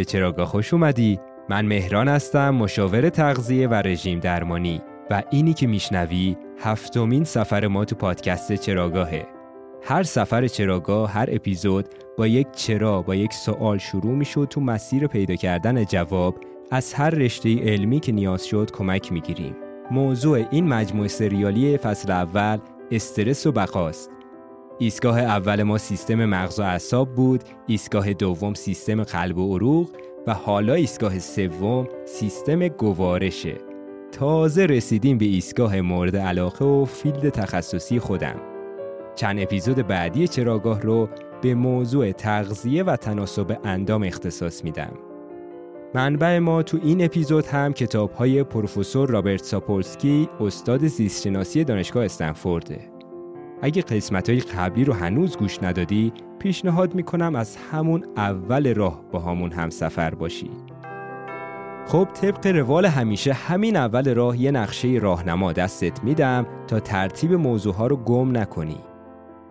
به چراگاه خوش اومدی. من مهران هستم مشاور تغذیه و رژیم درمانی و اینی که میشنوی هفتمین سفر ما تو پادکست چراگاهه هر سفر چراگاه هر اپیزود با یک چرا با یک سوال شروع می‌شد تو مسیر پیدا کردن جواب از هر رشته علمی که نیاز شد کمک می‌گیریم. موضوع این مجموعه سریالی فصل اول استرس و بقاست. ایستگاه اول ما سیستم مغز و اعصاب بود ایستگاه دوم سیستم قلب و عروق و حالا ایستگاه سوم سیستم گوارشه. تازه رسیدیم به ایستگاه مورد علاقه و field تخصصی خودم. چند اپیزود بعدی چراگاه رو به موضوع تغذیه و تناسب اندام اختصاص میدم. منبع ما تو این اپیزود هم کتاب های پروفسور رابرت ساپولسکی استاد زیستشناسی دانشگاه استنفورده. اگه قسمت های قبلی رو هنوز گوش ندادی پیشنهاد می‌کنم از همون اول راه با همون هم سفر باشی. خب طبق روال همیشه همین اول راه یه نقشه راهنما دستت میدم تا ترتیب موضوع ها رو گم نکنی.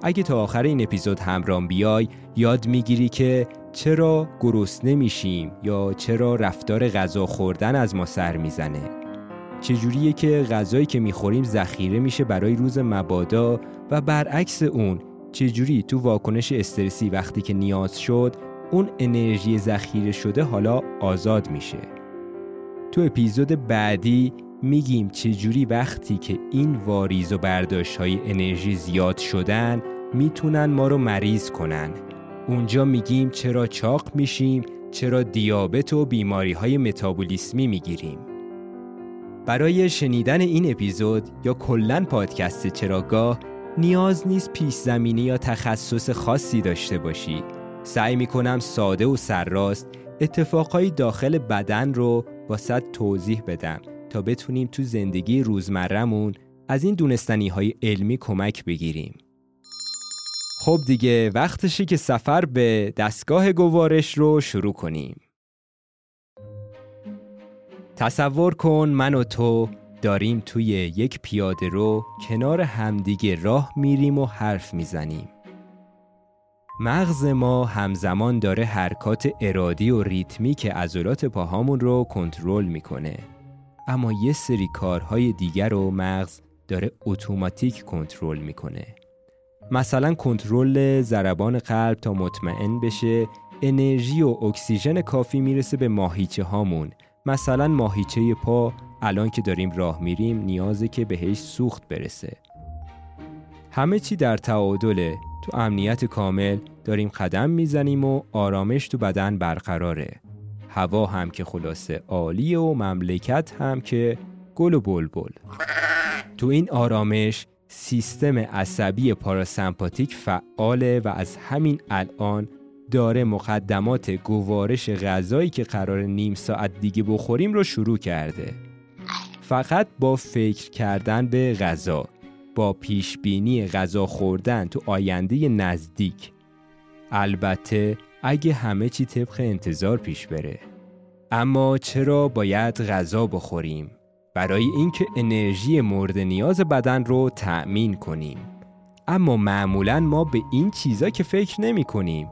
اگه تا آخر این اپیزود همرام بیای یاد می‌گیری که چرا گرسنه میشیم یا چرا رفتار غذا خوردن از ما سر می‌زنه؟ چجوریه که غذایی که می‌خوریم ذخیره میشه برای روز مبادا و برعکس اون چجوری تو واکنش استرسی وقتی که نیاز شد اون انرژی ذخیره شده حالا آزاد میشه. تو اپیزود بعدی میگیم چجوری وقتی که این واریز و برداشت های انرژی زیاد شدن می‌تونن ما رو مریض کنن. اونجا میگیم چرا چاق میشیم چرا دیابت و بیماری های متابولیسمی می‌گیریم. برای شنیدن این اپیزود یا کلا پادکست چراگاه نیاز نیست پیش زمینی یا تخصص خاصی داشته باشی. سعی می‌کنم ساده و سرراست اتفاقهای داخل بدن رو واسط توضیح بدم تا بتونیم تو زندگی روزمرهمون از این دونستنی های علمی کمک بگیریم. خب دیگه وقتشی که سفر به دستگاه گوارش رو شروع کنیم. تصور کن من و تو داریم توی یک پیاده رو کنار همدیگه راه میریم و حرف می‌زنیم. مغز ما همزمان داره حرکات ارادی و ریتمی که عضلات پاهامون رو کنترل می‌کنه. اما یه سری کارهای دیگر رو مغز داره اتوماتیک کنترل می‌کنه. مثلا کنترل ضربان قلب تا مطمئن بشه انرژی و اکسیژن کافی می‌رسه به ماهیچه هامون مثلا ماهیچه پا الان که داریم راه میریم نیازه که بهش سوخت برسه. همه چی در تعادله. تو امنیت کامل داریم قدم می‌زنیم و آرامش تو بدن برقراره. هوا هم که خلاصه عالیه و مملکت هم که گل و بلبل. تو این آرامش سیستم عصبی پاراسمپاتیک فعاله و از همین الان داره مقدمات گوارش غذایی که قرار نیم ساعت دیگه بخوریم رو شروع کرده. فقط با فکر کردن به غذا با پیش بینی غذا خوردن تو آینده نزدیک. البته اگه همه چی طبق انتظار پیش بره. اما چرا باید غذا بخوریم؟ برای اینکه انرژی مورد نیاز بدن رو تأمین کنیم. اما معمولا ما به این چیزا که فکر نمی کنیم.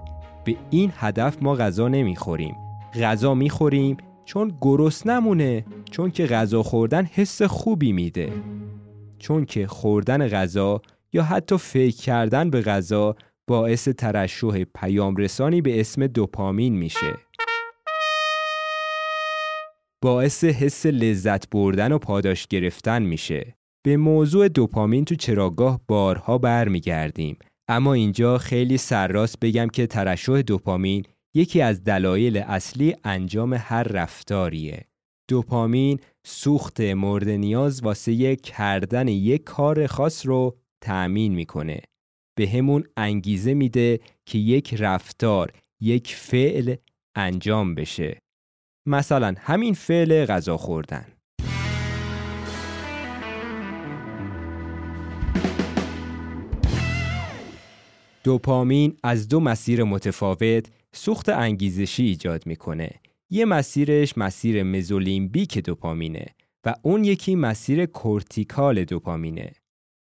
به این هدف ما غذا نمی‌خوریم. غذا می‌خوریم چون گرس نمونه چون که غذا خوردن حس خوبی میده. چون که خوردن غذا یا حتی فکر کردن به غذا باعث ترشح پیام رسانی به اسم دوپامین میشه. باعث حس لذت بردن و پاداش گرفتن میشه. به موضوع دوپامین تو چراگاه بارها برمیگردیم. اما اینجا خیلی سرراست بگم که ترشح دوپامین یکی از دلایل اصلی انجام هر رفتاریه. دوپامین سوخت مورد نیاز واسه کردن یک کار خاص رو تأمین می‌کنه. به همون انگیزه میده که یک رفتار، یک فعل انجام بشه. مثلا همین فعل غذا خوردن. دوپامین از دو مسیر متفاوت سوخت انگیزشی ایجاد می‌کنه. یه مسیرش مسیر مزولیمبیک دوپامینه و اون یکی مسیر کورتیکال دوپامینه.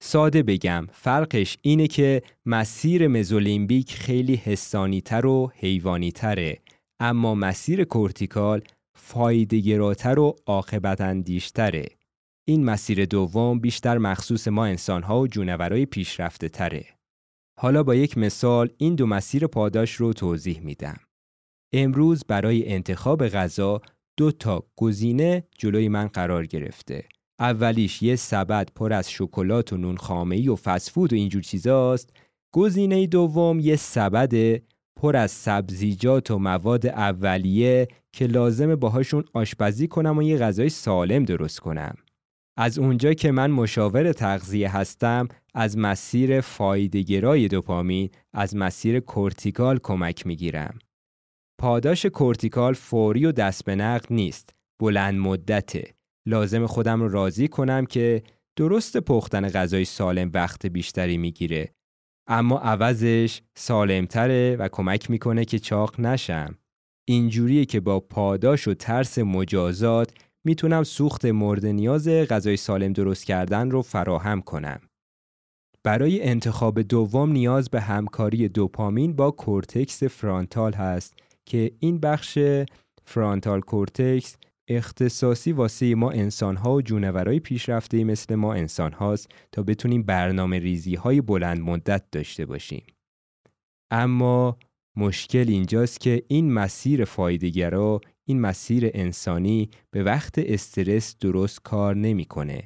ساده بگم فرقش اینه که مسیر مزولیمبیک خیلی حسانی تر و حیوانی تره اما مسیر کورتیکال فایدهگراتر و عاقبت اندیشتره. این مسیر دوم بیشتر مخصوص ما انسانها و جونورای پیشرفته تره. حالا با یک مثال این دو مسیر پاداش رو توضیح میدم. امروز برای انتخاب غذا دو تا گزینه جلوی من قرار گرفته. اولیش یه سبد پر از شکلات و نون خامه‌ای و فسفود و اینجور چیزاست. گزینه دوم یه سبد پر از سبزیجات و مواد اولیه که لازمه باهاشون آشپزی کنم و یه غذای سالم درست کنم. از اونجا که من مشاور تغذیه هستم از مسیر فایده‌گرای دوپامین از مسیر cortical کمک می‌گیرم. پاداش cortical فوری و دست به نقد نیست. بلند مدته. لازمه خودم رو راضی کنم که درست پختن غذای سالم وقت بیشتری می‌گیره. اما عوضش سالمتره و کمک می‌کنه که چاق نشم. اینجوریه که با پاداش و ترس مجازات می‌تونم سوخت مورد نیاز غذای سالم درست کردن رو فراهم کنم. برای انتخاب دوم نیاز به همکاری دوپامین با cortex frontal هست که این بخش frontal cortex اختصاصی واسه ما انسان ها و جونورای پیشرفته مثل ما انسان هاست تا بتونیم برنامه ریزی های بلند مدت داشته باشیم. اما مشکل اینجاست که این مسیر فایدهگرا این مسیر انسانی به وقت استرس درست کار نمی‌کنه.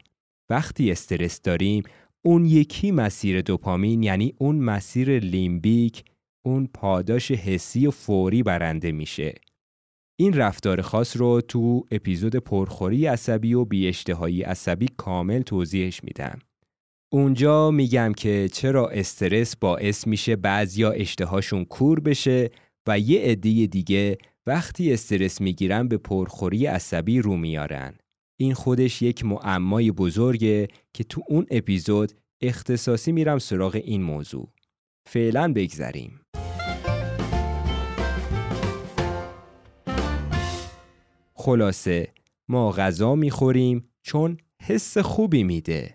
وقتی استرس داریم اون یکی مسیر دوپامین یعنی اون مسیر لیمبیک اون پاداش حسی و فوری برنده میشه. این رفتار خاص رو تو اپیزود پرخوری عصبی و بیاشتهایی عصبی کامل توضیحش میدم. اونجا میگم که چرا استرس باعث میشه بعضیا اشتهاشون کور بشه و یه عده دیگه وقتی استرس می‌گیرن به پرخوری عصبی رو میارن. این خودش یک معمای بزرگه که تو اون اپیزود اختصاصی میرم سراغ این موضوع. فعلا بگذریم. خلاصه ما غذا می‌خوریم چون حس خوبی میده.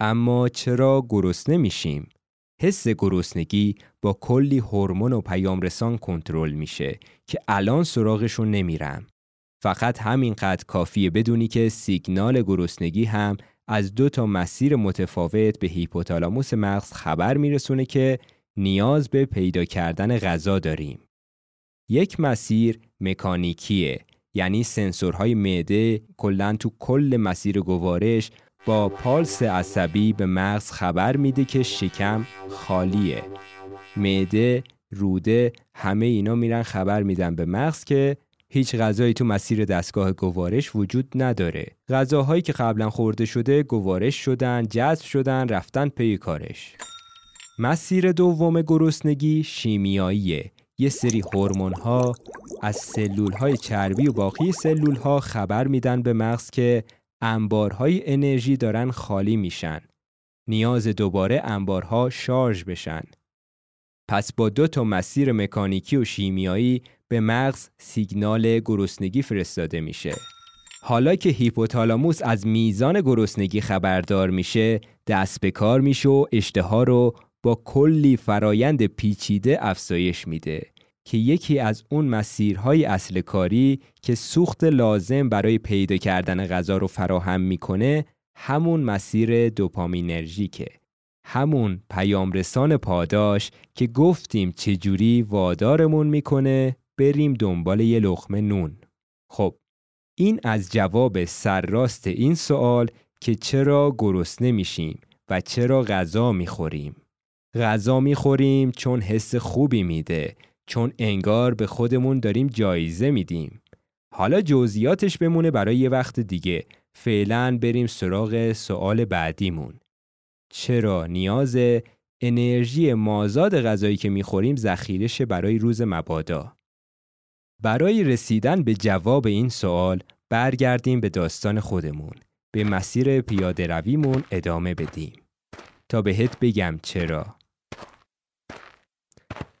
اما چرا گرسنه میشیم؟ حس گرسنگی با کلی هورمون و پیامرسان کنترل میشه که الان سراغشون نمیرم. فقط همینقدر کافیه بدونی که سیگنال گرسنگی هم از دو تا مسیر متفاوت به هیپوتالاموس مغز خبر میرسونه که نیاز به پیدا کردن غذا داریم. یک مسیر مکانیکیه یعنی سنسورهای معده کلا تو کل مسیر گوارش با پالس عصبی به مغز خبر میده که شکم خالیه. معده روده همه اینا میرن خبر میدن به مغز که هیچ غذایی تو مسیر دستگاه گوارش وجود نداره. غذاهایی که قبلا خورده شده گوارش شدن جذب شدن رفتن پی کارش. مسیر دوم گرسنگی شیمیاییه. یه سری هورمون ها از سلول های چربی و باقی سلول ها خبر میدن به مغز که انبارهای انرژی دارن خالی میشن. نیاز دوباره انبارها شارژ بشن. پس با دو تا مسیر مکانیکی و شیمیایی به مغز سیگنال گرسنگی فرستاده میشه. حالا که هیپوتالاموس از میزان گرسنگی خبردار میشه، دست به کار میشه و اشتها رو با کلی فرایند پیچیده افزایش میده که یکی از اون مسیرهای اصل کاری که سوخت لازم برای پیدا کردن غذا رو فراهم می‌کنه همون مسیر دوپامینرژیکه. همون پیامرسان پاداش که گفتیم چجوری وادارمون می‌کنه بریم دنبال یه لخمه نون. خب این از جواب سرراست این سوال که چرا گرسنه میشیم و چرا غذا می‌خوریم؟ غذا می‌خوریم چون حس خوبی میده چون انگار به خودمون داریم جایزه میدیم. حالا جزئیاتش بمونه برای یه وقت دیگه. فعلا بریم سراغ سوال بعدیمون. چرا نیاز انرژی مازاد غذایی که می‌خوریم ذخیره شه برای روز مبادا؟ برای رسیدن به جواب این سوال برگردیم به داستان خودمون. به مسیر پیاده رویمون ادامه بدیم. تا بهت بگم چرا.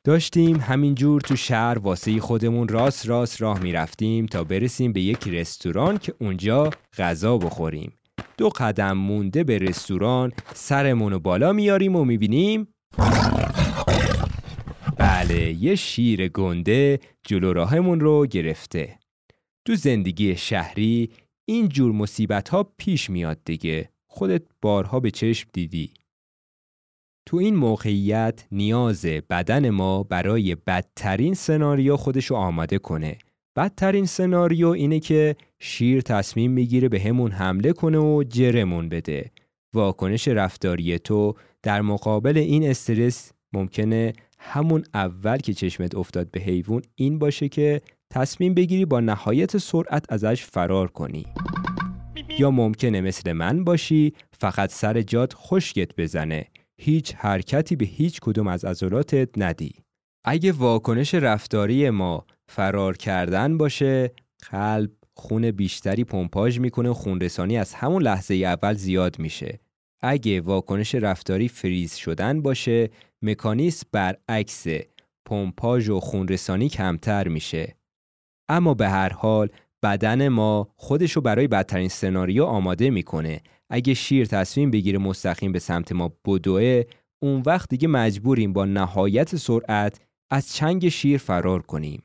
داشتیم. همینجور تو شهر واسه خودمون راست راست راه می‌رفتیم تا برسیم به یک رستوران که اونجا غذا بخوریم. دو قدم مونده به رستوران سرمون رو بالا میاریم و می‌بینیم. بله بله یه شیر گنده جلو راهمون رو گرفته. تو زندگی شهری این جور مصیبت ها پیش میاد دیگه. خودت بارها به چشم دیدی. تو این موقعیت نیاز بدن ما برای بدترین سناریو خودشو آماده کنه. بدترین سناریو اینه که شیر تصمیم می‌گیره به همون حمله کنه و جرمون بده. واکنش رفتاری تو در مقابل این استرس ممکنه همون اول که چشمت افتاد به حیوان این باشه که تصمیم بگیری با نهایت سرعت ازش فرار کنی. یا ممکنه مثل من باشی فقط سر جات خشکت بزنه. هیچ حرکتی به هیچ کدوم از عضلاتت ندی. اگه واکنش رفتاری ما فرار کردن باشه قلب خون بیشتری پمپاژ می‌کنه و خونرسانی از همون لحظه اول زیاد میشه. اگه واکنش رفتاری فریز شدن باشه مکانیسم برعکس پمپاژ و خونرسانی کمتر میشه. اما به هر حال بدن ما خودشو برای بدترین سناریو آماده می‌کنه. اگه شیر تصمیم بگیره مستقیم به سمت ما بدوه اون وقت دیگه مجبوریم با نهایت سرعت از چنگ شیر فرار کنیم.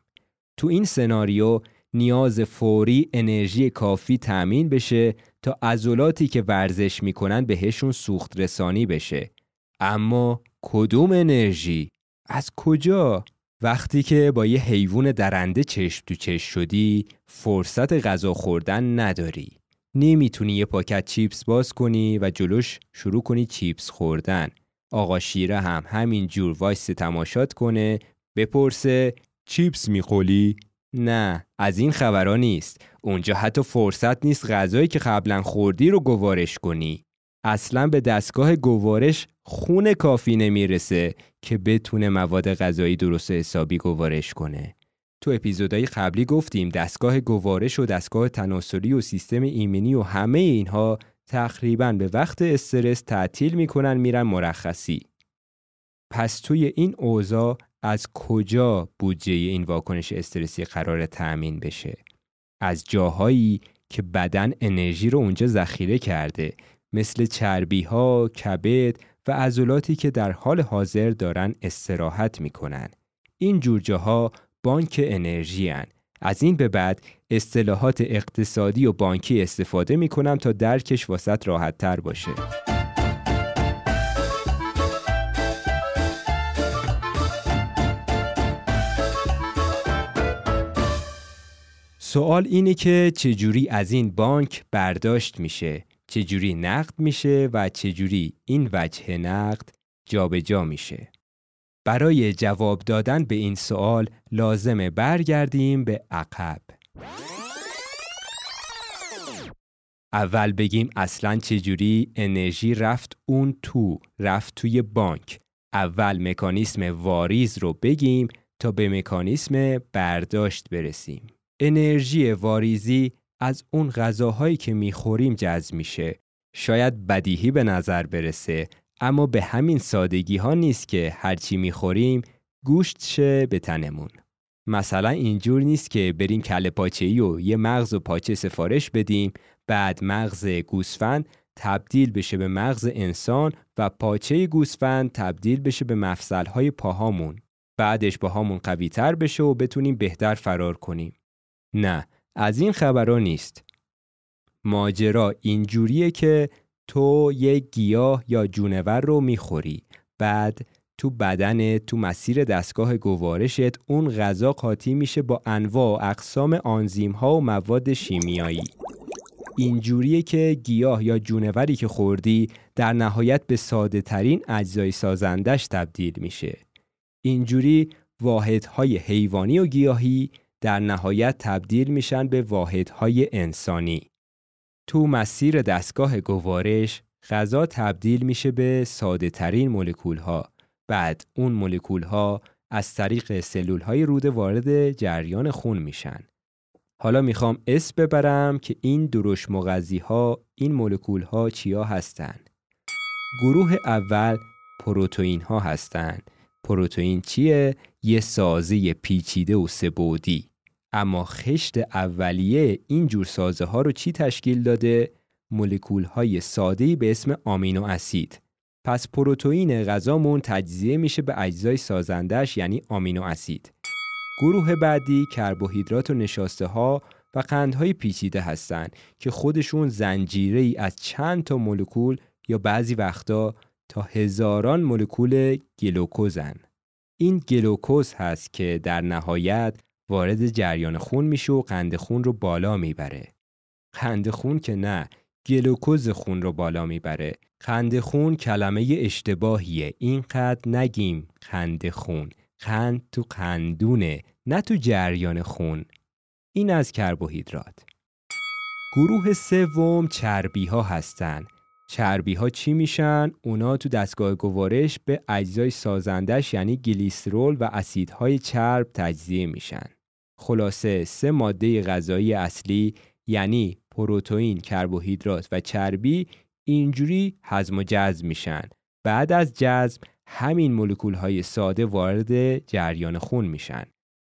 تو این سناریو نیاز فوری انرژی کافی تأمین بشه تا عضلاتی که ورزش می‌کنن بهشون سوخت رسانی بشه. اما کدوم انرژی؟ از کجا؟ وقتی که با یه حیوان درنده چشم تو چشم شدی فرصت غذا خوردن نداری. نمی‌تونی یه پاکت چیپس باز کنی و جلوش شروع کنی چیپس خوردن. آقا شیره هم همین جور وایسه تماشات کنه بپرسه چیپس میخوری؟ نه از این خبرها نیست. اونجا حتی فرصت نیست غذایی که قبلا خوردی رو گوارش کنی. اصلا به دستگاه گوارش خون کافی نمی‌رسه که بتونه مواد غذایی درست حسابی گوارش کنه. تو اپیزودهای قبلی گفتیم دستگاه گوارش و دستگاه تناسلی و سیستم ایمنی و همه اینها تقریبا به وقت استرس تعطیل می‌کنن میرن مرخصی. پس توی این اوضاع از کجا بودجه این واکنش استرسی قرار تأمین بشه؟ از جاهایی که بدن انرژی رو اونجا ذخیره کرده مثل چربی ها، کبد و عضلاتی که در حال حاضر دارن استراحت می‌کنن. این جور جاها بانک انرژی هن. از این به بعد اصطلاحات اقتصادی و بانکی استفاده می‌کنم تا درکش واسط راحت تر باشه. سوال اینه که چجوری از این بانک برداشت میشه چجوری نقد میشه و چجوری این وجه نقد جابجا جا میشه. برای جواب دادن به این سوال لازمه برگردیم به عقب. اول بگیم اصلا چجوری انرژی رفت اون تو رفت توی بانک. اول مکانیسم واریز رو بگیم تا به مکانیسم برداشت برسیم. انرژی واریزی از غذاهایی غذاهایی که می‌خوریم جذب میشه. شاید بدیهی به نظر برسه اما به همین سادگی ها نیست که هرچی می‌خوریم گوشت شه به تنمون. مثلا اینجور نیست که بریم کله پاچه ای و یه مغز و پاچه سفارش بدیم بعد مغز گوسفند تبدیل بشه به مغز انسان و پاچه گوسفند تبدیل بشه به مفصل های پاهامون. بعدش پاهامون قوی تر بشه و بتونیم بهتر فرار کنیم. نه از این خبرها نیست. ماجرا اینجوریه که تو یک گیاه یا جونور رو می‌خوری. بعد تو بدن تو مسیر دستگاه گوارشت اون غذا قاطی میشه با انواع و اقسام آنزیم ها و مواد شیمیایی. اینجوریه که گیاه یا جونوری که خوردی در نهایت به ساده ترین اجزای سازندش تبدیل میشه. اینجوری واحدهای حیوانی و گیاهی در نهایت تبدیل میشن به واحدهای انسانی. تو مسیر دستگاه گوارش غذا تبدیل میشه به ساده ترین مولکول ها. بعد اون مولکول ها از طریق سلول های روده وارد جریان خون میشن. حالا می‌خوام اسم ببرم که این دروش مغزی ها این مولکول ها چیا هستن؟ گروه اول پروتئین ها هستند. پروتئین چیه؟ یه سازه پیچیده و سبودی اما خشت اولیه این جور سازه ها رو چی تشکیل داده؟ مولکول های ساده به اسم آمینو اسید. پس پروتئین غذامون تجزیه میشه به اجزای سازندش یعنی آمینو اسید. گروه بعدی کربوهیدرات و نشاسته ها و قندهای پیچیده هستند که خودشون زنجیره ای از چند تا مولکول یا بعضی وقتا تا هزاران مولکول گلوکوزن. این گلوکوز هست که در نهایت وارد جریان خون میشه و قند خون رو بالا می‌بره. قند خون که نه گلوکوز خون رو بالا می‌بره. قند خون کلمه اشتباهیه. اینقدر نگیم قند خون. قند تو قندونه نه تو جریان خون. این از کربوهیدرات. گروه سوم چربی ها هستن. چربی ها چی میشن؟ اونا تو دستگاه گوارش به اجزای سازندش یعنی گلیسرول و اسیدهای چرب تجزیه میشن. خلاصه سه ماده غذایی اصلی یعنی پروتئین، کربوهیدرات و چربی اینجوری هضم و جذب میشن. بعد از جذب همین مولکول های ساده وارد جریان خون میشن.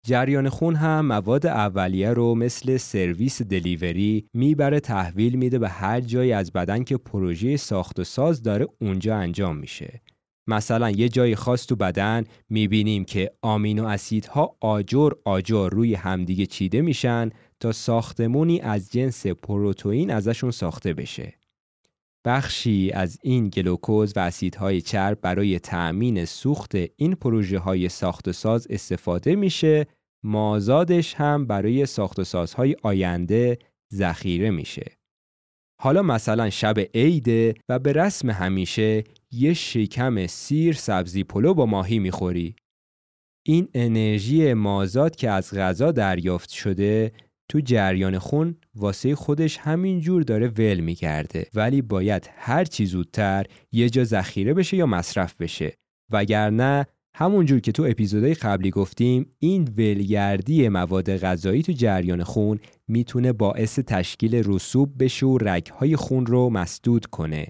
جریان خون هم مواد اولیه رو مثل سرویس دلیوری می‌بره تحویل میده به هر جایی از بدن که پروژه ساخت و ساز داره اونجا انجام میشه. مثلا یه جای خاص تو بدن می‌بینیم که آمینو اسیدها آجر آجر روی همدیگه چیده میشن تا ساختمونی از جنس پروتئین ازشون ساخته بشه. بخشی از این گلوکوز و اسیدهای چرب برای تأمین سوخت این پروژه های ساخت ساز استفاده میشه مازادش هم برای ساخت سازهای آینده ذخیره میشه. حالا مثلا شب عیده و به رسم همیشه یه شکم سیر سبزی پلو با ماهی می‌خوری. این انرژی مازاد که از غذا دریافت شده تو جریان خون واسه خودش همین جور داره ول میگرده ولی باید هر چی زودتر یه جا ذخیره بشه یا مصرف بشه وگرنه همونجور که تو اپیزودهای قبلی گفتیم این ولگردی مواد غذایی تو جریان خون می‌تونه باعث تشکیل رسوب بشه و رگهای خون رو مسدود کنه.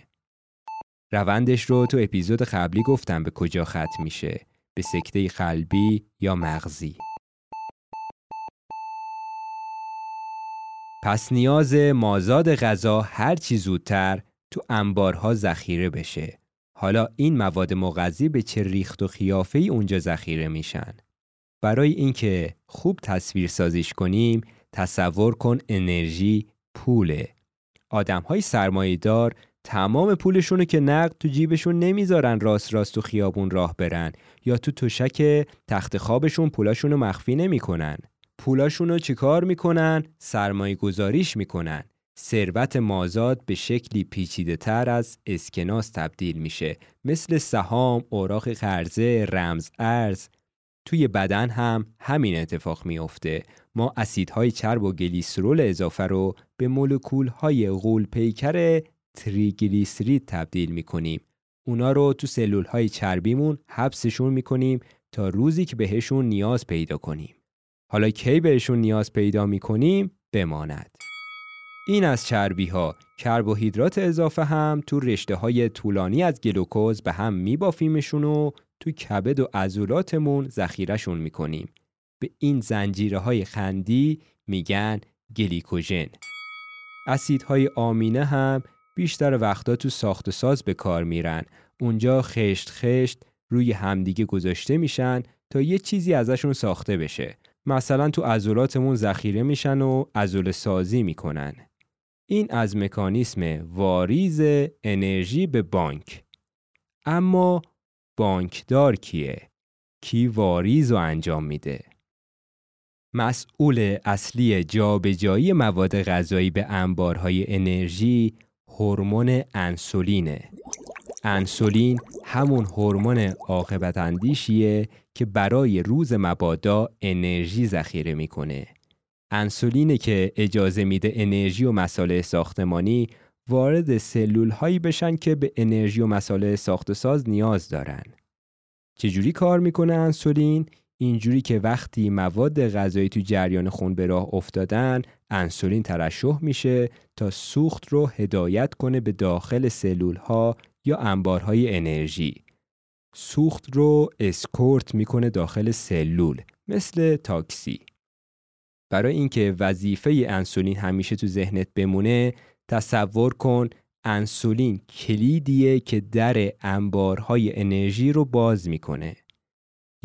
روندش رو تو اپیزود قبلی گفتم به کجا ختم میشه به سکته قلبی یا مغزی. پس نیاز مازاد غذا هر چی زودتر تو انبارها ذخیره بشه حالا این مواد مغذی به چه ریخت و خیافه ای اونجا ذخیره میشن؟ برای اینکه خوب تصویر سازیش کنیم تصور کن انرژی پوله. آدم های سرمایه دار تمام پولشونو که نقد تو جیبشون نمی‌ذارن راست راست تو خیابون راه برن یا تو تشک تخت خوابشون پولاشونو مخفی نمی‌کنن. پولاشونو چیکار می‌کنن؟ سرمایه گذاریش می‌کنن. ثروت مازاد به شکلی پیچیده تر از اسکناس تبدیل میشه مثل سهام، اوراق قرضه، رمز ارز توی بدن هم همین اتفاق میافته ما اسیدهای چرب و گلیسرول اضافه رو به مولکولهای غول پیکر تریگلیسرید تبدیل می‌کنیم. اونا رو تو سلول های چربیمون حبسشون می‌کنیم تا روزی که بهشون نیاز پیدا کنیم. حالا کی بهشون نیاز پیدا می‌کنیم؟ بماند. این از چربی ها کربوهیدرات اضافه هم تو رشته های طولانی از گلوکوز به هم میبافیمشون و تو کبد و عضلاتمون ذخیرهشون می‌کنیم. به این زنجیره های خندی میگن گلیکوژن. اسیدهای آمینه هم بیشتر وقتا تو ساخت و ساز به کار میرن اونجا خشت خشت روی همدیگه گذاشته میشن تا یه چیزی ازشون ساخته بشه مثلا تو عضلاتمون ذخیره میشن و عضله سازی می‌کنن این از مکانیسم واریز انرژی به بانک اما بانکدار کیه؟ کی واریز رو انجام میده؟ مسئول اصلی جابجایی مواد غذایی به انبارهای انرژی هورمون انسولینه. انسولین همون هورمون عاقبت اندیشیه که برای روز مبادا انرژی ذخیره می‌کنه. انسولینه که اجازه میده انرژی و مساله ساختمانی وارد سلول هایی بشن که به انرژی و مساله ساخت ساز نیاز دارن. چجوری کار می‌کنه انسولین؟ اینجوری که وقتی مواد غذایی تو جریان خون به راه افتادن انسولین ترشح میشه تا سوخت رو هدایت کنه به داخل سلول ها یا انبارهای انرژی. سوخت رو اسکورت می‌کنه داخل سلول مثل تاکسی. برای اینکه وظیفه انسولین همیشه تو ذهنت بمونه تصور کن انسولین کلیدیه که در انبارهای انرژی رو باز می‌کنه.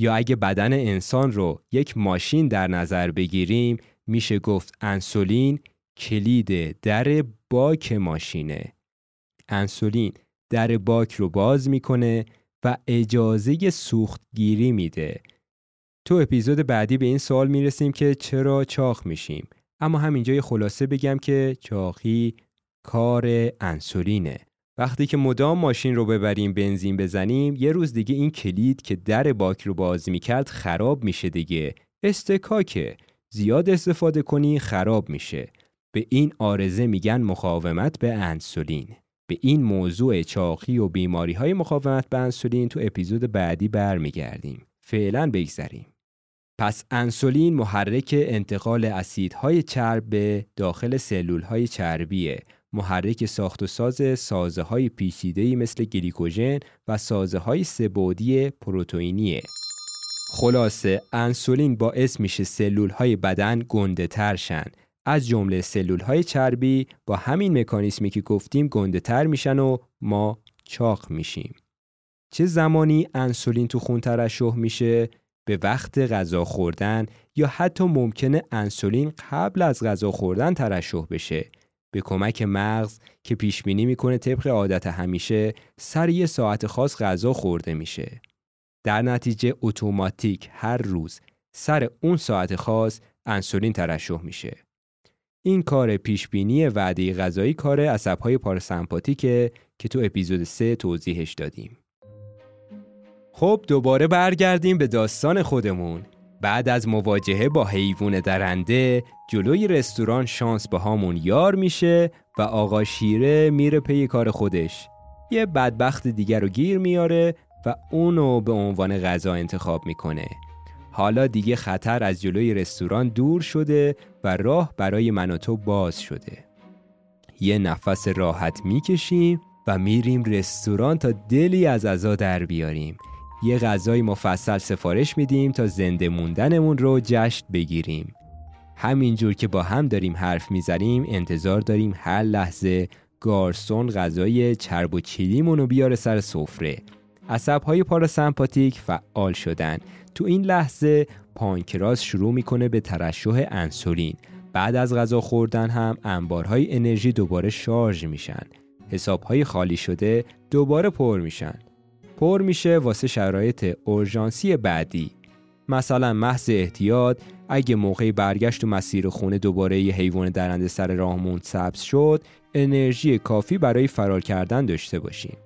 یا اگه بدن انسان رو یک ماشین در نظر بگیریم میشه گفت انسولین کلید در باک ماشینه. انسولین در باک رو باز می‌کنه و اجازه سوختگیری میده. تو اپیزود بعدی به این سوال می‌رسیم که چرا چاق میشیم. اما همینجا یه خلاصه بگم که چاقی کار انسولینه. وقتی که مدام ماشین رو ببریم بنزین بزنیم یه روز دیگه این کلید که در باک رو باز می‌کرد خراب میشه دیگه. استکاکه. زیاد استفاده کنی خراب میشه. به این آرزه میگن مقاومت به انسولین. به این موضوع چاقی و بیماری های مقاومت به انسولین تو اپیزود بعدی برمیگردیم. فعلا بگذریم. پس انسولین محرک انتقال اسیدهای چرب به داخل سلول های چربیه. محرک ساخت و ساز سازه های پیچیده مثل گلیکوژن و سازه های سبودی پروتئینیه. خلاصه انسولین باعث میشه سلول های بدن گنده تر شن از جمله سلول های چربی با همین مکانیسمی که گفتیم گنده تر میشن و ما چاق میشیم. چه زمانی انسولین تو خون ترشح میشه؟ به وقت غذا خوردن یا حتی ممکنه انسولین قبل از غذا خوردن ترشح بشه به کمک مغز که پیش بینی می‌کنه طبق عادت همیشه سر یه ساعت خاص غذا خورده میشه. در نتیجه اتوماتیک هر روز سر اون ساعت خاص انسولین ترشح میشه. این کار پیش بینی وعده غذایی کار عصبهای پاراسمپاتیکه که تو اپیزود 3 توضیحش دادیم. خب دوباره برگردیم به داستان خودمون. بعد از مواجهه با حیوان درنده جلوی رستوران شانس به هامون یار میشه و آقا شیره میره پی کار خودش. یه بدبخت دیگر رو گیر میاره و اونو به عنوان غذا انتخاب می‌کنه. حالا دیگه خطر از جلوی رستوران دور شده و راه برای من و تو باز شده. یه نفس راحت می‌کشیم و میریم رستوران تا دلی از ازا در بیاریم. یه غذای مفصل سفارش میدیم تا زنده موندنمون رو جشن بگیریم. همینجور که با هم داریم حرف می‌زنیم انتظار داریم هر لحظه گارسون غذای چرب و چیلیمون رو بیاره سر سفره. عصبهای پاراسمپاتیک فعال شدن. تو این لحظه پانکراس شروع می‌کنه به ترشح انسولین. بعد از غذا خوردن هم انبارهای انرژی دوباره شارژ میشن. حسابهای خالی شده دوباره پر میشن. پر میشه واسه شرایط اورژانسی بعدی. مثلا محض احتیاط اگه موقع برگشت و مسیر خونه دوباره یه حیوان درنده سر راهمون سبز شد انرژی کافی برای فرار کردن داشته باشیم.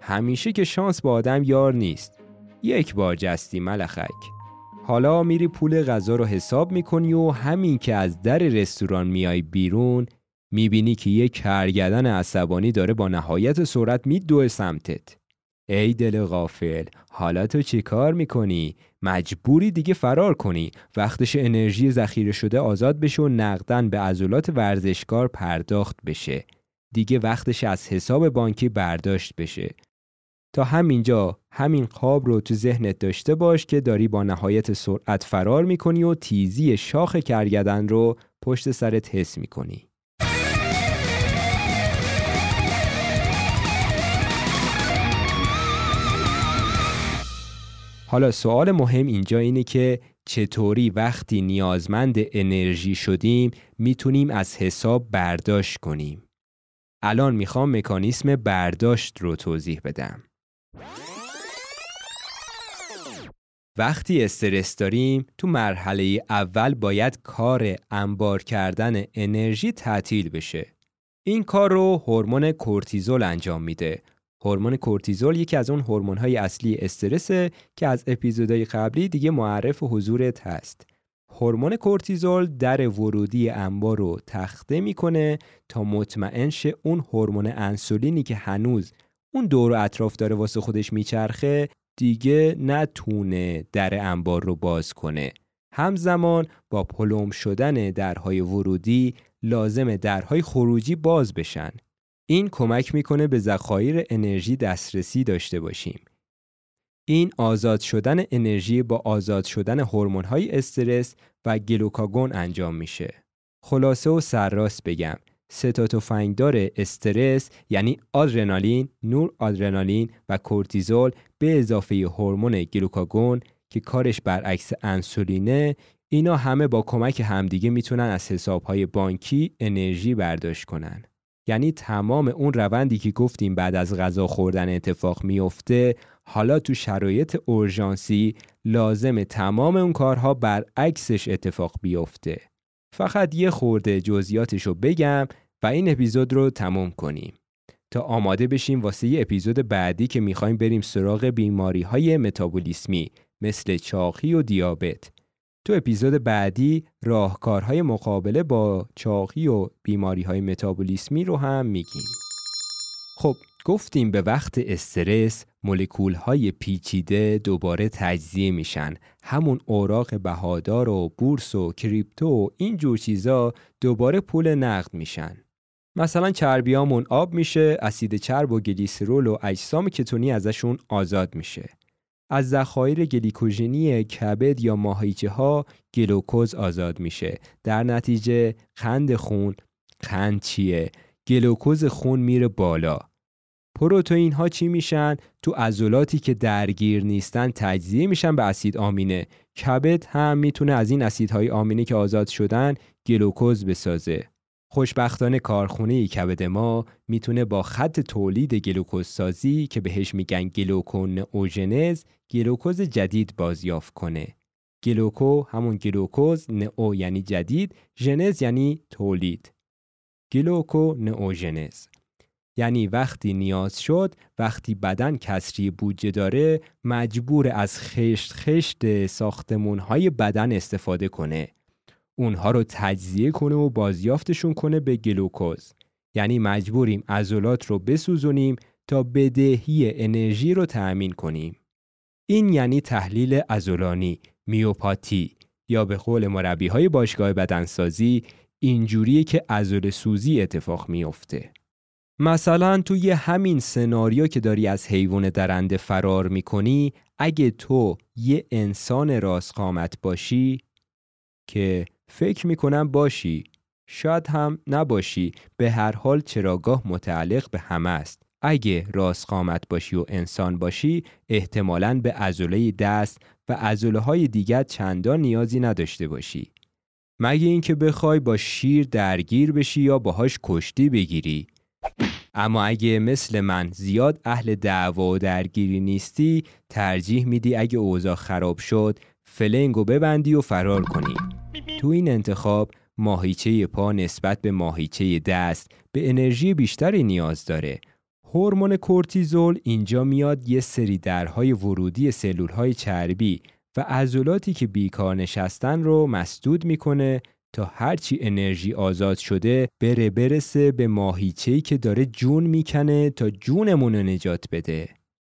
همیشه که شانس با آدم یار نیست. یک بار جستی ملخک. حالا میری پول غذا رو حساب می‌کنی و همین که از در رستوران میای بیرون می‌بینی که یه کرگدن عصبانی داره با نهایت سرعت میدوه سمتت. ای دل غافل حالا تو چی کار می‌کنی؟ مجبوری دیگه فرار کنی. وقتش انرژی ذخیره شده آزاد بشه و نقدن به عضلات ورزشکار پرداخت بشه. دیگه وقتش از حساب بانکی برداشت بشه. تا همینجا همین خواب رو تو ذهنت داشته باش که داری با نهایت سرعت فرار می‌کنی و تیزی شاخ کرگدن رو پشت سرت حس می‌کنی. حالا سوال مهم اینجا اینه که چطوری وقتی نیازمند انرژی شدیم می‌تونیم از حساب برداشت کنیم. الان می‌خوام مکانیسم برداشت رو توضیح بدم. وقتی استرس داریم تو مرحله اول باید کار انبار کردن انرژی تعطیل بشه. این کار رو هورمون کورتیزول انجام میده هورمون کورتیزول یکی از اون هورمون‌های اصلی استرسه که از اپیزودهای قبلی دیگه معرف حضورت هست. هورمون کورتیزول در ورودی انبار رو تخته می‌کنه تا مطمئن شه اون هورمون انسولینی که هنوز اون دور و اطراف داره واسه خودش میچرخه دیگه نتونه در انبار رو باز کنه. همزمان با پلم شدن درهای ورودی لازم درهای خروجی باز بشن این کمک می‌کنه به ذخایر انرژی دسترسی داشته باشیم. این آزاد شدن انرژی با آزاد شدن های استرس و گلوکاگون انجام میشه. خلاصه و سرراست بگم ستاتوفنگدار استرس یعنی آدرنالین، نور آدرنالین و کورتیزول به اضافه هورمون گلوکاگون که کارش برعکس انسولینه اینا همه با کمک همدیگه می‌تونن از حسابهای بانکی انرژی برداشت کنن. یعنی تمام اون روندی که گفتیم بعد از غذا خوردن اتفاق میفته حالا تو شرایط اورژانسی لازم تمام اون کارها برعکسش اتفاق بیفته. فقط یه خورده جزئیاتش رو بگم و این اپیزود رو تموم کنیم. تا آماده بشیم واسه یه اپیزود بعدی که می‌خوایم بریم سراغ بیماری های متابولیسمی مثل چاقی و دیابت. تو اپیزود بعدی راهکارهای مقابله با چاقی و بیماری های متابولیسمی رو هم میگیم. خب گفتیم به وقت استرس مولکول های پیچیده دوباره تجزیه میشن. همون اوراق بهادار و بورس و کریپتو و این جور چیزا دوباره پول نقد میشن. مثلا چربیامون آب میشه اسید چرب و گلیسرول و اجسام کتونی ازشون آزاد میشه. از ذخایر گلیکوژنی کبد یا ماهیچه ها گلوکوز آزاد میشه. در نتیجه قند خون قند چیه؟ گلوکوز خون میره بالا. پروتئین ها چی میشن؟ تو عضلاتی که درگیر نیستن تجزیه میشن به اسید آمینه. کبد هم می‌تونه از این اسیدهای آمینه که آزاد شدن گلوکوز بسازه. خوشبختانه کارخونه کبد ما می‌تونه با خط تولید گلوکوز سازی که بهش میگن gluconeogenesis گلوکوز جدید بازیافت کنه. gluco همون گلوکوز neo یعنی جدید genesis یعنی تولید. گلوکو نئوژنز یعنی وقتی نیاز شد وقتی بدن کسری بودجه داره مجبور از خشت خشت ساختمون های بدن استفاده کنه. اونها رو تجزیه کنه و بازیافتشون کنه به گلوکوز. یعنی مجبوریم عضلات رو بسوزونیم تا بدهی انرژی رو تأمین کنیم. این یعنی تحلیل عضلانی میوپاتی یا به قول مربی های باشگاه بدنسازی اینجوریه که عضل سوزی اتفاق میافته. مثلا توی همین سناریو که داری از حیوان درنده فرار می‌کنی اگه تو یه انسان راست قامت باشی که فکر می‌کنم باشی. شاید هم نباشی. به هر حال چراگاه متعلق به همه است. اگه راست قامت باشی و انسان باشی احتمالاً به عضله دست و عضله های دیگر چندان نیازی نداشته باشی. مگه اینکه بخوای با شیر درگیر بشی یا باهاش کشتی بگیری. اما اگه مثل من زیاد اهل دعوا و درگیری نیستی ترجیح میدی اگه اوضاع خراب شد فلنگو ببندی و فرار کنی. تو این انتخاب ماهیچه پا نسبت به ماهیچه دست به انرژی بیشتری نیاز داره هورمون کورتیزول اینجا میاد یه سری درهای ورودی سلولهای چربی و عضلاتی که بیکار نشستن رو مسدود می‌کنه تا هرچی انرژی آزاد شده بره برسه به ماهیچه‌ای که داره جون می‌کنه تا جونمون رو نجات بده.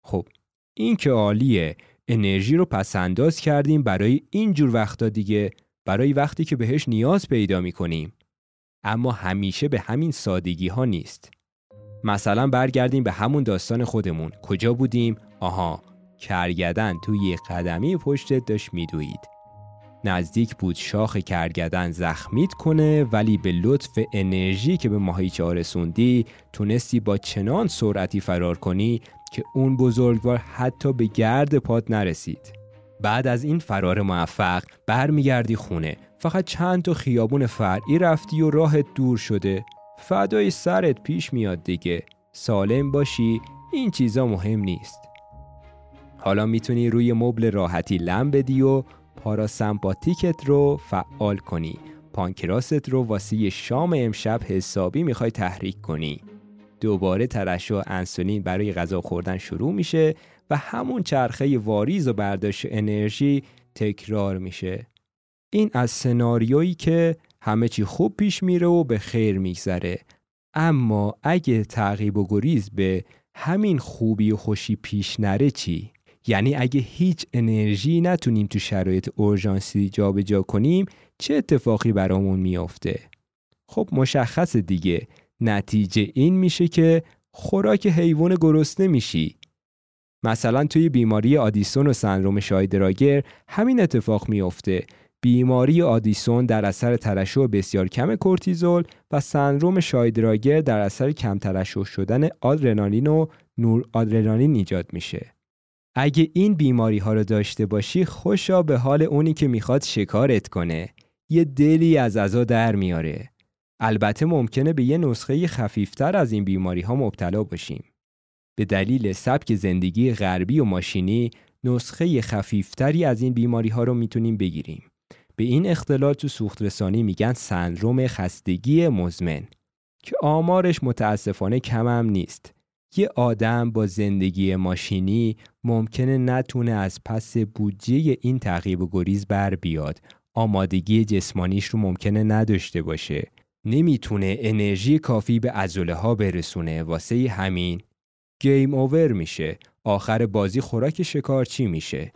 خب این که عالیه انرژی رو پس انداز کردیم برای این جور وقتا دیگه برای وقتی که بهش نیاز پیدا می‌کنیم. اما همیشه به همین سادگی ها نیست. مثلا برگردیم به همون داستان خودمون کجا بودیم؟ آها کرگدن توی قدمی پشتت داشت میدوید نزدیک بود شاخ کرگدن زخمیت کنه ولی به لطف انرژی که به ماهیچه رسوندی تونستی با چنان سرعتی فرار کنی که اون بزرگوار حتی به گرد پات نرسید بعد از این فرار موفق برمیگردی خونه. فقط چند تا خیابون فرعی رفتی و راهت دور شده. فدای سرت پیش میاد دیگه. سالم باشی. این چیزا مهم نیست. حالا می‌تونی روی مبل راحتی لم بدی و پاراسمپاتیکت رو فعال کنی. پانکراست رو واسه شام امشب حسابی می‌خوای تحریک کنی. دوباره ترشح انسولین برای غذا خوردن شروع میشه و همون چرخه واریز و برداشت انرژی تکرار میشه. این از سناریویی که همه چی خوب پیش میره و به خیر میگذره. اما اگه تعقیب و گریز به همین خوبی و خوشی پیش نره چی؟ یعنی اگه هیچ انرژی نتونیم تو شرایط اورژانسی جابجا کنیم چه اتفاقی برامون میافته؟ خب مشخص دیگه. نتیجه این میشه که خوراک حیوان گرسنه میشی. مثلا توی بیماری آدیسون و سندروم شایدراگر همین اتفاق میافته. بیماری آدیسون در اثر ترشح بسیار کم کورتیزول و سندروم شایدراگر در اثر کم ترشح شدن آدرنالین و نور آدرنالین ایجاد میشه. اگه این بیماری ها رو داشته باشی خوشا به حال اونی که می‌خواد شکارت کنه. یه دلی از ازا در میاره. البته ممکنه به یه نسخه خفیفتر از این بیماری ها مبتلا باشیم. به دلیل سبک زندگی غربی و ماشینی نسخه خفیفتری از این بیماری ها رو می‌تونیم بگیریم. به این اختلال تو سوخت رسانی میگن سندروم خستگی مزمن که آمارش متاسفانه کمم نیست. یه آدم با زندگی ماشینی ممکنه نتونه از پس بودجه این تعقیب و گریز بر بیاد. آمادگی جسمانیش رو ممکنه نداشته باشه. نمی‌تونه انرژی کافی به عضله ها برسونه واسه همین. game over میشه. آخر بازی خوراک شکارچی میشه.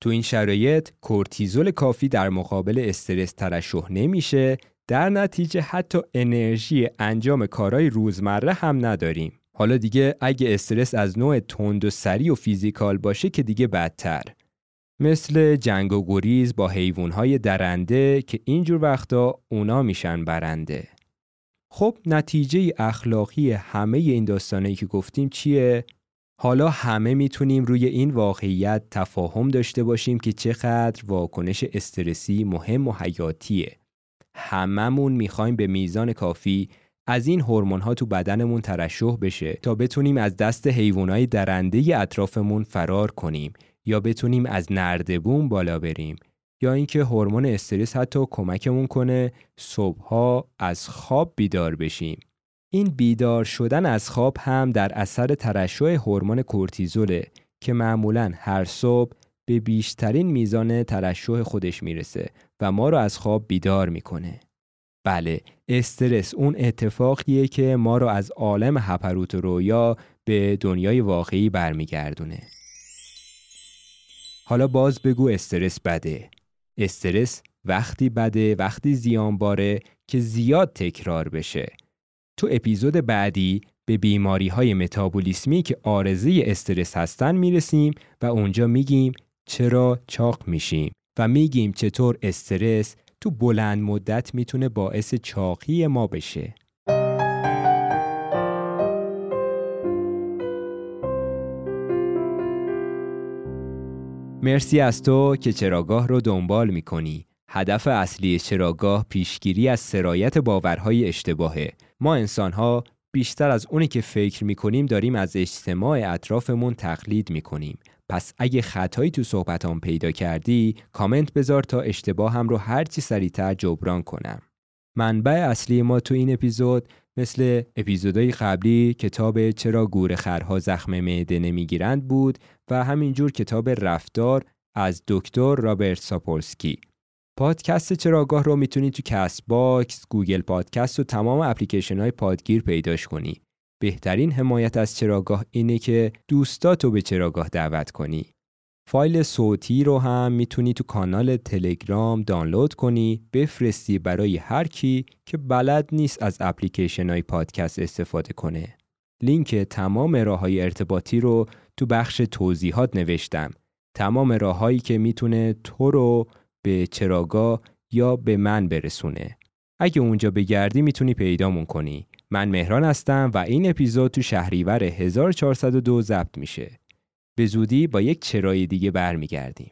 تو این شرایط کورتیزول کافی در مقابل استرس ترشح نمیشه. در نتیجه حتی انرژی انجام کارهای روزمره هم نداریم. حالا دیگه اگه استرس از نوع تند و سریع و physical باشه که دیگه بدتر. مثل جنگ و گریز با حیوانهای درنده که اینجور وقتا اونا میشن برنده. خب نتیجه اخلاقی همه این داستانه که گفتیم چیه؟ حالا همه می‌تونیم روی این واقعیت تفاهم داشته باشیم که چقدر واکنش استرسی مهم و حیاتیه. هممون می‌خوایم به میزان کافی از این هورمون ها تو بدنمون ترشح بشه تا بتونیم از دست حیوانات درنده اطرافمون فرار کنیم یا بتونیم از نردبون بالا بریم یا اینکه هورمون استرس حتی کمکمون کنه صبحها از خواب بیدار بشیم این بیدار شدن از خواب هم در اثر ترشح هورمون کورتیزوله که معمولا هر صبح به بیشترین میزان ترشح خودش می‌رسه و ما رو از خواب بیدار می‌کنه. بله استرس اون اتفاقیه که ما رو از عالم هپروت رویا به دنیای واقعی برمیگردونه. حالا باز بگو استرس بده. استرس وقتی بده وقتی زیان باره که زیاد تکرار بشه. تو اپیزود بعدی به بیماری های متابولیسمی که آرزه استرس هستن می‌رسیم و اونجا میگیم چرا چاق میشیم و میگیم چطور استرس تو بلند مدت می‌تونه باعث چاقی ما بشه. مرسی از تو که چراگاه رو دنبال می‌کنی. هدف اصلی چراگاه پیشگیری از سرایت باورهای اشتباهه. ما انسانها بیشتر از اونی که فکر می‌کنیم داریم از اجتماع اطرافمون تقلید می‌کنیم. پس اگه خطایی تو صحبتام پیدا کردی کامنت بذار تا اشتباه هم رو هرچی سریعتر جبران کنم. منبع اصلی ما تو این اپیزود مثل اپیزودهای قبلی کتاب چرا گورخرها زخم معده نمی‌گیرند بود و همینجور کتاب رفتار از دکتر رابرت ساپولسکی پادکست چراگاه رو می‌تونی تو کست باکس، گوگل پادکست و تمام اپلیکیشن های پادگیر پیداش کنی. بهترین حمایت از چراگاه اینه که دوستاتو به چراگاه دعوت کنی. فایل صوتی رو هم می‌تونی تو کانال تلگرام دانلود کنی بفرستی برای هر کی که بلد نیست از اپلیکیشن های پادکست استفاده کنه. لینک تمام راه های ارتباطی رو تو بخش توضیحات نوشتم. تمام راههایی که می‌تونه تو رو به چراگاه یا به من برسونه. اگه اونجا بگردی می‌تونی پیدامون کنی. من مهران هستم و این اپیزود تو شهریور 1402 ضبط میشه. به زودی با یک چرای دیگه برمیگردیم.